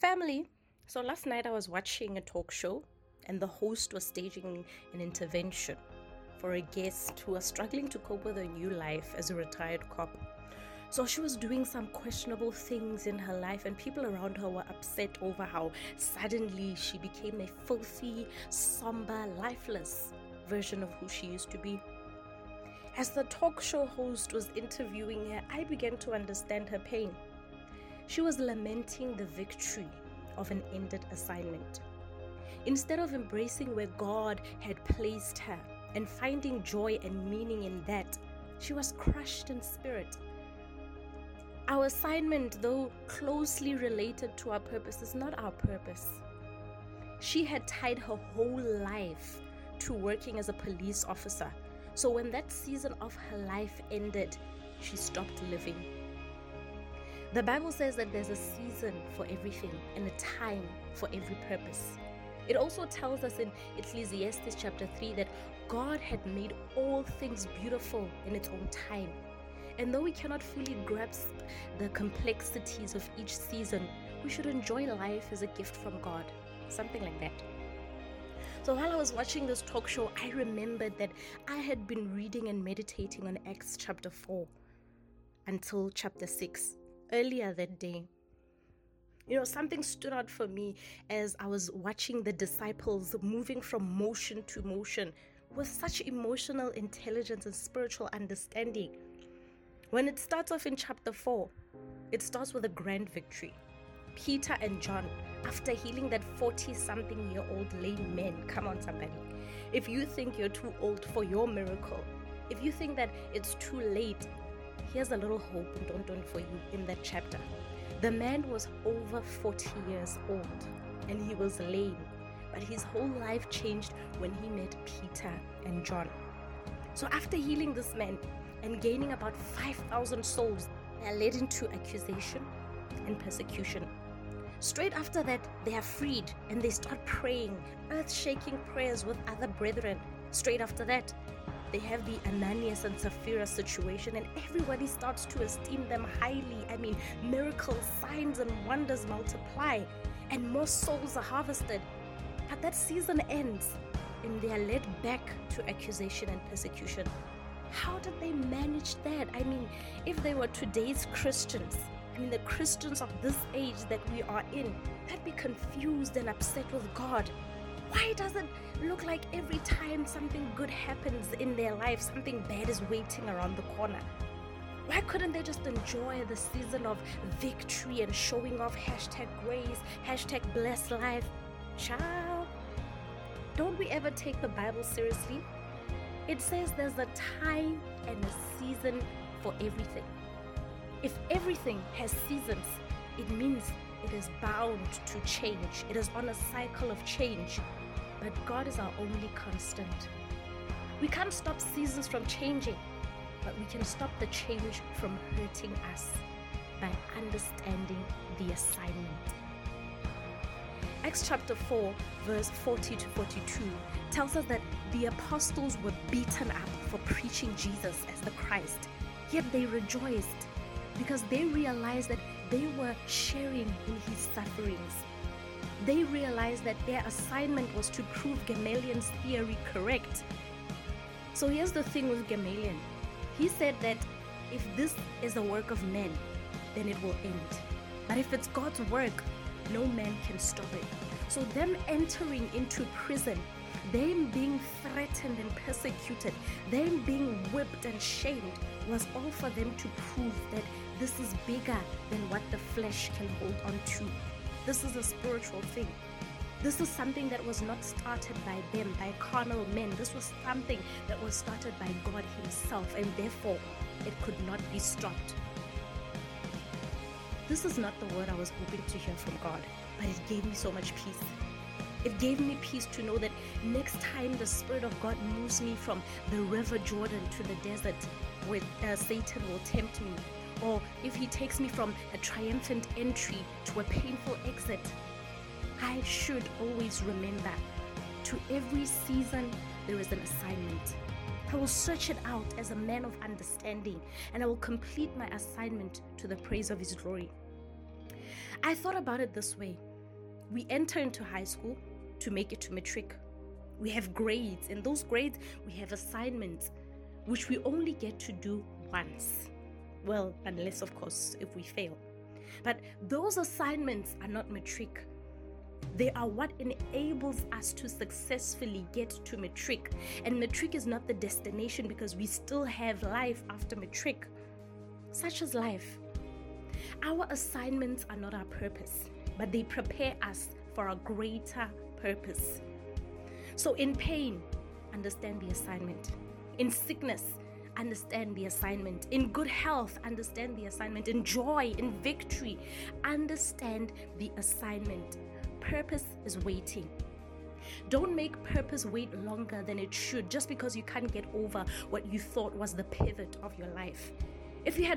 Family. So last night I was watching a talk show and the host was staging an intervention for a guest who was struggling to cope with a new life as a retired cop. So she was doing some questionable things in her life, and people around her were upset over how suddenly she became a filthy, somber, lifeless version of who she used to be. As the talk show host was interviewing her, I began to understand her pain. She was lamenting the victory of an ended assignment. Instead of embracing where God had placed her and finding joy and meaning in that, she was crushed in spirit. Our assignment, though closely related to our purpose, is not our purpose. She had tied her whole life to working as a police officer. So when that season of her life ended, she stopped living. The Bible says that there's a season for everything and a time for every purpose. It also tells us in Ecclesiastes chapter 3 that God had made all things beautiful in its own time. And though we cannot fully grasp the complexities of each season, we should enjoy life as a gift from God. Something like that. So while I was watching this talk show, I remembered that I had been reading and meditating on Acts chapter 4 until chapter 6 earlier that day. You know, something stood out for me as I was watching the disciples moving from motion to motion with such emotional intelligence and spiritual understanding. When it starts off in chapter 4, it starts with a grand victory. Peter and John, after healing that 40 something year old lame man, come on, somebody. If you think you're too old for your miracle, if you think that it's too late, here's a little hope and don't, don't for you in that chapter. The man was over 40 years old and he was lame, but his whole life changed when he met Peter and John. So, after healing this man and gaining about 5,000 souls, they are led into accusation and persecution. Straight after that, they are freed and they start praying, earth shaking prayers with other brethren. Straight after that, they have the Ananias and Sapphira situation, and everybody starts to esteem them highly. I mean, miracles, signs, and wonders multiply, and more souls are harvested. But that season ends, and they are led back to accusation and persecution. How did they manage that? I mean, if they were today's Christians, I mean, the Christians of this age that we are in, they'd be confused and upset with God why does it look like every time something good happens in their life, something bad is waiting around the corner? Why couldn't they just enjoy the season of victory and showing off hashtag grace, hashtag blessed life? Child, don't we ever take the Bible seriously? It says there's a time and a season for everything. If everything has seasons, it means it is bound to change. It is on a cycle of change. But God is our only constant. We can't stop seasons from changing, but we can stop the change from hurting us by understanding the assignment. Acts chapter 4, verse 40 to 42 tells us that the apostles were beaten up for preaching Jesus as the Christ, yet they rejoiced because they realized that they were sharing in his sufferings. They realized that their assignment was to prove Gamaliel's theory correct. So here's the thing with Gamaliel he said that if this is a work of men, then it will end. But if it's God's work, no man can stop it. So, them entering into prison, them being threatened and persecuted, them being whipped and shamed, was all for them to prove that this is bigger than what the flesh can hold on to. This is a spiritual thing. This is something that was not started by them, by carnal men. This was something that was started by God Himself, and therefore it could not be stopped. This is not the word I was hoping to hear from God, but it gave me so much peace. It gave me peace to know that next time the Spirit of God moves me from the river Jordan to the desert where uh, Satan will tempt me, or if he takes me from a triumphant entry to a painful exit, I should always remember to every season there is an assignment. I will search it out as a man of understanding and I will complete my assignment to the praise of his glory. I thought about it this way we enter into high school to make it to matric. We have grades, and those grades, we have assignments, which we only get to do once. Well, unless, of course, if we fail. But those assignments are not matric. They are what enables us to successfully get to matric. And matric is not the destination because we still have life after matric. Such as life. Our assignments are not our purpose, but they prepare us for a greater purpose. So, in pain, understand the assignment. In sickness, understand the assignment. In good health, understand the assignment. In joy, in victory, understand the assignment. Purpose is waiting. Don't make purpose wait longer than it should just because you can't get over what you thought was the pivot of your life. If you had